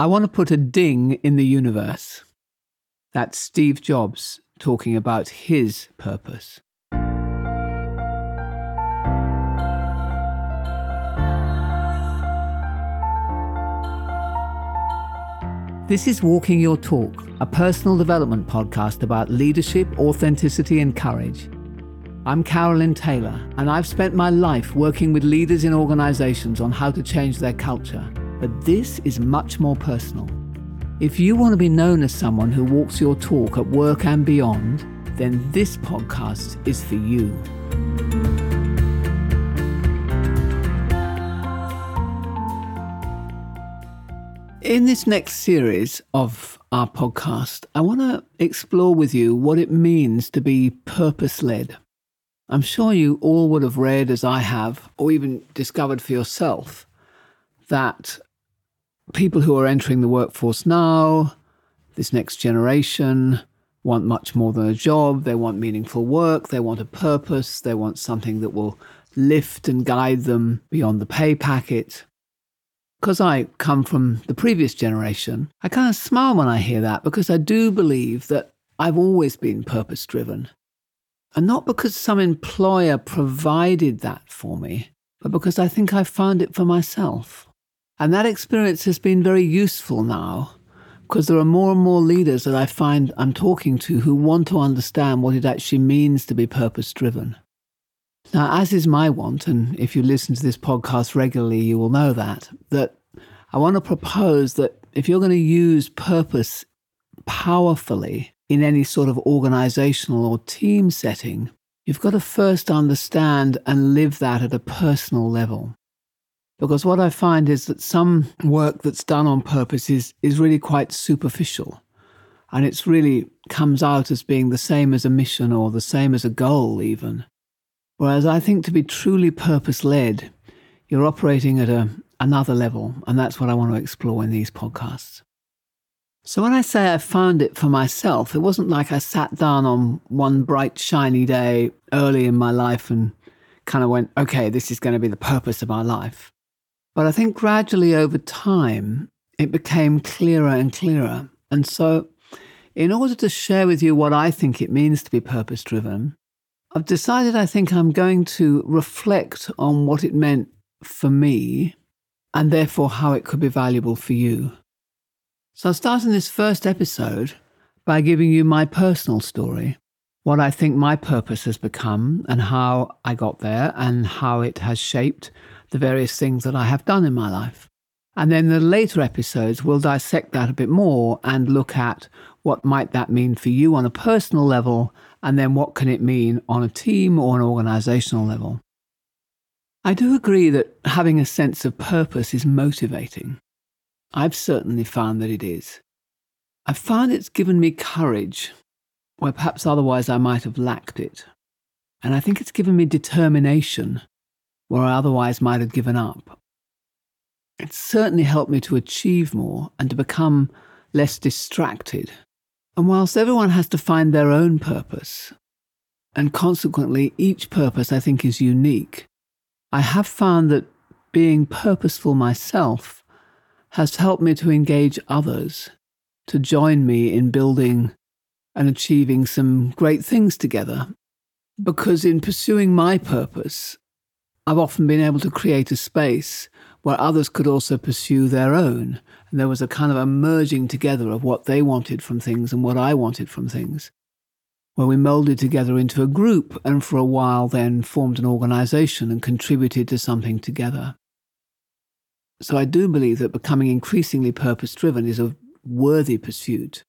I want to put a ding in the universe. That's Steve Jobs talking about his purpose. This is Walking Your Talk, a personal development podcast about leadership, authenticity, and courage. I'm Carolyn Taylor, and I've spent my life working with leaders in organizations on how to change their culture. But this is much more personal. If you want to be known as someone who walks your talk at work and beyond, then this podcast is for you. In this next series of our podcast, I want to explore with you what it means to be purpose led. I'm sure you all would have read, as I have, or even discovered for yourself, that people who are entering the workforce now, this next generation, want much more than a job. They want meaningful work. They want a purpose. They want something that will lift and guide them beyond the pay packet because I come from the previous generation, I kind of smile when I hear that because I do believe that I've always been purpose driven. And not because some employer provided that for me, but because I think I found it for myself. And that experience has been very useful now because there are more and more leaders that I find I'm talking to who want to understand what it actually means to be purpose driven. Now, as is my want, and if you listen to this podcast regularly, you will know that, that I want to propose that if you're going to use purpose powerfully in any sort of organizational or team setting, you've got to first understand and live that at a personal level. Because what I find is that some work that's done on purpose is, is really quite superficial. And it's really comes out as being the same as a mission or the same as a goal, even. Whereas I think to be truly purpose led, you're operating at a, another level, and that's what I want to explore in these podcasts. So, when I say I found it for myself, it wasn't like I sat down on one bright, shiny day early in my life and kind of went, okay, this is going to be the purpose of my life. But I think gradually over time, it became clearer and clearer. And so, in order to share with you what I think it means to be purpose driven, I've decided I think I'm going to reflect on what it meant for me and therefore how it could be valuable for you. So I'll start in this first episode by giving you my personal story, what I think my purpose has become and how I got there and how it has shaped the various things that I have done in my life. And then the later episodes will dissect that a bit more and look at what might that mean for you on a personal level and then what can it mean on a team or an organizational level. I do agree that having a sense of purpose is motivating. I've certainly found that it is. I've found it's given me courage where perhaps otherwise I might have lacked it. And I think it's given me determination where I otherwise might have given up. It certainly helped me to achieve more and to become less distracted and whilst everyone has to find their own purpose, and consequently each purpose I think is unique, I have found that being purposeful myself has helped me to engage others to join me in building and achieving some great things together. Because in pursuing my purpose, I've often been able to create a space where others could also pursue their own. And there was a kind of a merging together of what they wanted from things and what I wanted from things, where we molded together into a group and for a while then formed an organization and contributed to something together. So I do believe that becoming increasingly purpose driven is a worthy pursuit.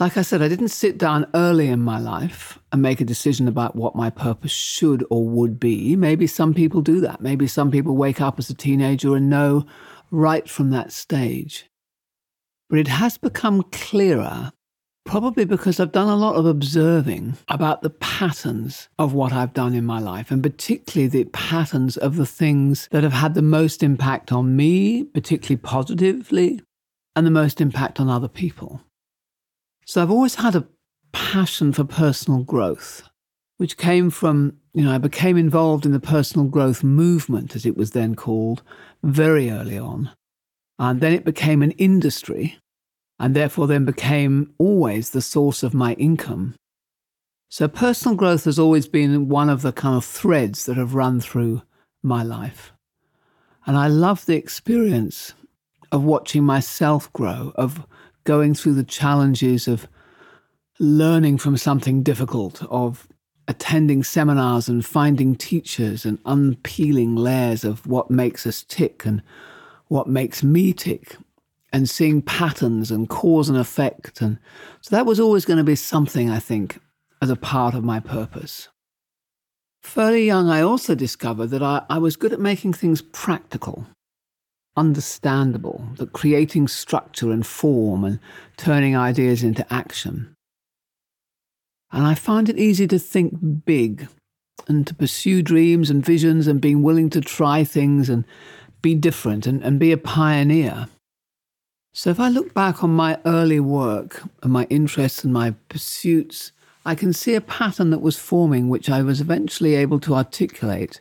Like I said, I didn't sit down early in my life and make a decision about what my purpose should or would be. Maybe some people do that. Maybe some people wake up as a teenager and know right from that stage. But it has become clearer, probably because I've done a lot of observing about the patterns of what I've done in my life, and particularly the patterns of the things that have had the most impact on me, particularly positively, and the most impact on other people. So I've always had a passion for personal growth, which came from, you know, I became involved in the personal growth movement, as it was then called, very early on. And then it became an industry, and therefore then became always the source of my income. So personal growth has always been one of the kind of threads that have run through my life. And I love the experience of watching myself grow, of going through the challenges of learning from something difficult, of attending seminars and finding teachers and unpeeling layers of what makes us tick and what makes me tick and seeing patterns and cause and effect. And so that was always going to be something, I think, as a part of my purpose. Fairly young, I also discovered that I, I was good at making things practical, understandable, that creating structure and form and turning ideas into action. And I find it easy to think big and to pursue dreams and visions and being willing to try things and be different and, and be a pioneer. So if I look back on my early work and my interests and my pursuits, I can see a pattern that was forming, which I was eventually able to articulate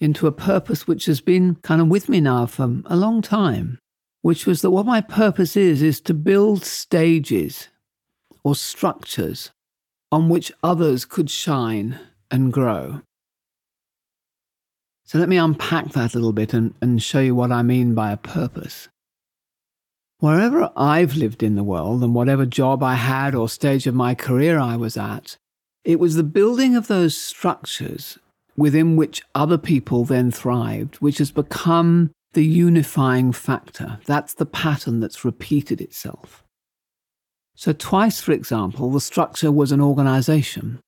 into a purpose which has been kind of with me now for a long time, which was that what my purpose is, is to build stages or structures on which others could shine and grow. So let me unpack that a little bit and, and show you what I mean by a purpose. Wherever I've lived in the world and whatever job I had or stage of my career I was at, it was the building of those structures within which other people then thrived, which has become the unifying factor. That's the pattern that's repeated itself. So, twice, for example, the structure was an organization.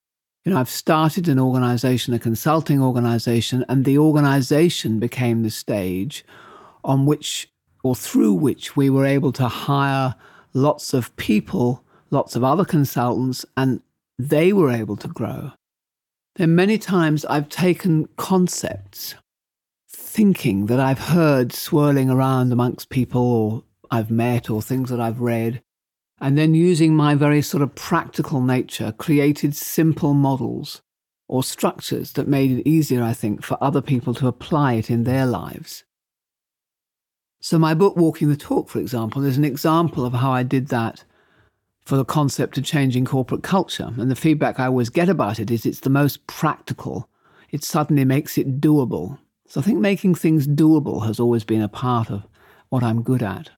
You know, I've started an organization, a consulting organization, and the organization became the stage on which or through which we were able to hire lots of people, lots of other consultants, and they were able to grow. Then many times I've taken concepts, thinking that I've heard swirling around amongst people or I've met or things that I've read, and then using my very sort of practical nature, created simple models or structures that made it easier, I think, for other people to apply it in their lives. So, my book, Walking the Talk, for example, is an example of how I did that for the concept of changing corporate culture. And the feedback I always get about it is it's the most practical. It suddenly makes it doable. So, I think making things doable has always been a part of what I'm good at.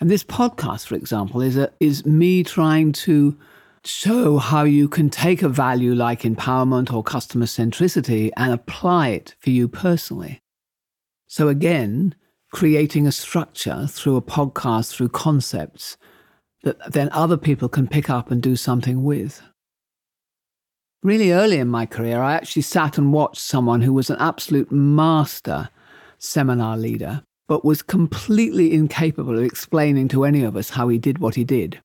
And this podcast, for example, is, a, is me trying to show how you can take a value like empowerment or customer centricity and apply it for you personally. So, again, creating a structure through a podcast, through concepts that then other people can pick up and do something with. Really early in my career, I actually sat and watched someone who was an absolute master seminar leader but was completely incapable of explaining to any of us how he did what he did.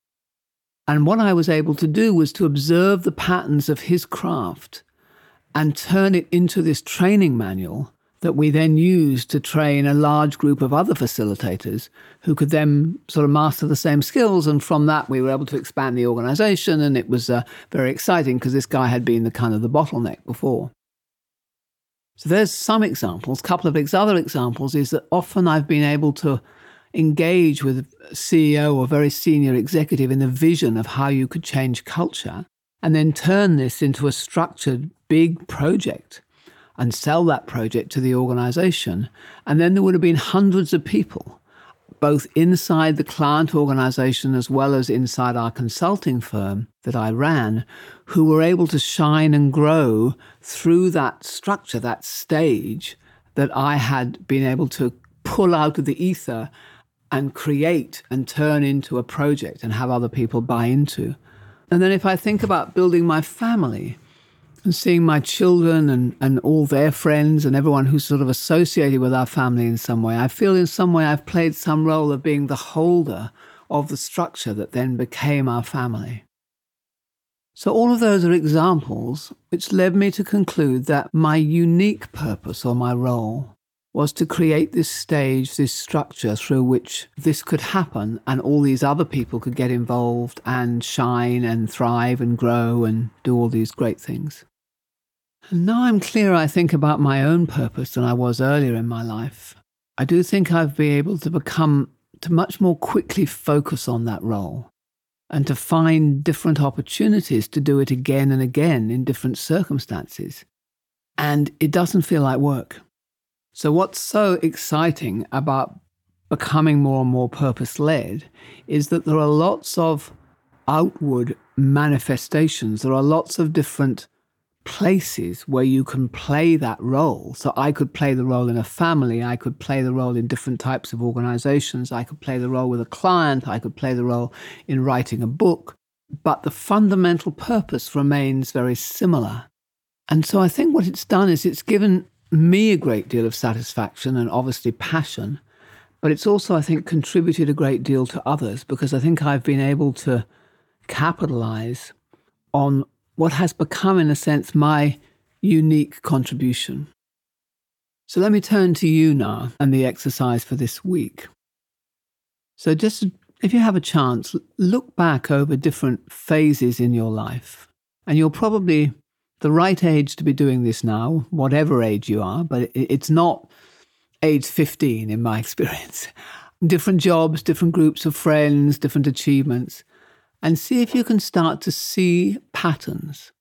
And what I was able to do was to observe the patterns of his craft and turn it into this training manual that we then used to train a large group of other facilitators who could then sort of master the same skills. And from that, we were able to expand the organization. And it was uh, very exciting because this guy had been the kind of the bottleneck before. So there's some examples. A couple of ex- other examples is that often I've been able to engage with a CEO or very senior executive in the vision of how you could change culture and then turn this into a structured big project and sell that project to the organization. And then there would have been hundreds of people both inside the client organization as well as inside our consulting firm that I ran, who were able to shine and grow through that structure, that stage that I had been able to pull out of the ether and create and turn into a project and have other people buy into. And then if I think about building my family, and seeing my children and, and all their friends and everyone who's sort of associated with our family in some way, I feel in some way I've played some role of being the holder of the structure that then became our family. So, all of those are examples which led me to conclude that my unique purpose or my role was to create this stage, this structure through which this could happen and all these other people could get involved and shine and thrive and grow and do all these great things. And now I'm clearer, I think, about my own purpose than I was earlier in my life. I do think I've been able to become to much more quickly focus on that role and to find different opportunities to do it again and again in different circumstances. And it doesn't feel like work. So, what's so exciting about becoming more and more purpose led is that there are lots of outward manifestations. There are lots of different places where you can play that role. So I could play the role in a family, I could play the role in different types of organizations, I could play the role with a client, I could play the role in writing a book. But the fundamental purpose remains very similar. And so I think what it's done is it's given me a great deal of satisfaction and obviously passion. But it's also, I think, contributed a great deal to others because I think I've been able to capitalize on what has become, in a sense, my unique contribution. So let me turn to you now and the exercise for this week. So, just if you have a chance, look back over different phases in your life, and you're probably the right age to be doing this now, whatever age you are, but it's not age 15 in my experience. Different jobs, different groups of friends, different achievements and see if you can start to see patterns.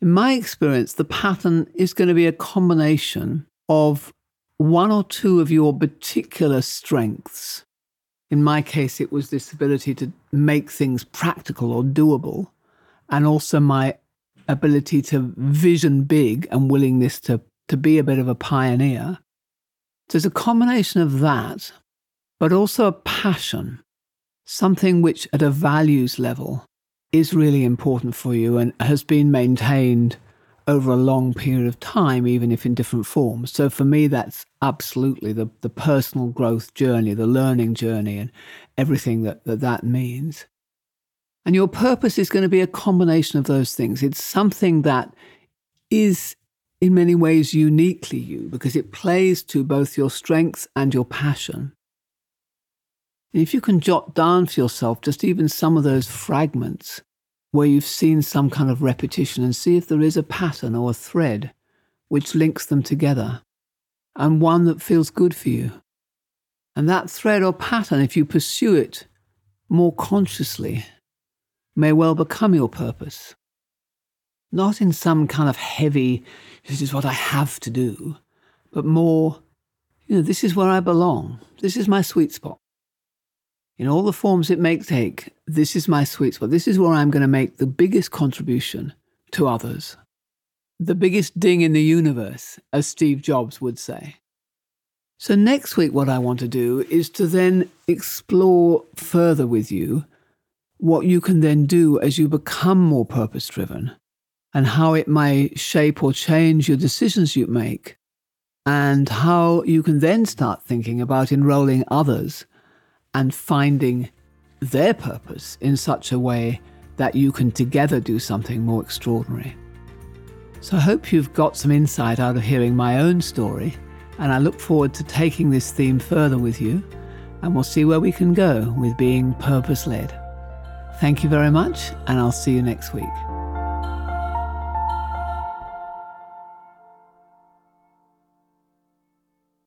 In my experience, the pattern is going to be a combination of one or two of your particular strengths. In my case, it was this ability to make things practical or doable, and also my ability to vision big and willingness to, to be a bit of a pioneer. So there's a combination of that, but also a passion something which at a values level is really important for you and has been maintained over a long period of time, even if in different forms. So for me, that's absolutely the, the personal growth journey, the learning journey, and everything that, that that means. And your purpose is going to be a combination of those things. It's something that is in many ways uniquely you because it plays to both your strengths and your passion. And if you can jot down for yourself just even some of those fragments where you've seen some kind of repetition and see if there is a pattern or a thread which links them together and one that feels good for you. And that thread or pattern, if you pursue it more consciously, may well become your purpose. Not in some kind of heavy, this is what I have to do, but more, you know, this is where I belong. This is my sweet spot in all the forms it may take, this is my sweet spot. This is where I'm going to make the biggest contribution to others. The biggest ding in the universe, as Steve Jobs would say. So, next week, what I want to do is to then explore further with you what you can then do as you become more purpose driven and how it may shape or change your decisions you make, and how you can then start thinking about enrolling others and finding their purpose in such a way that you can together do something more extraordinary. So I hope you've got some insight out of hearing my own story, and I look forward to taking this theme further with you, and we'll see where we can go with being purpose led. Thank you very much, and I'll see you next week.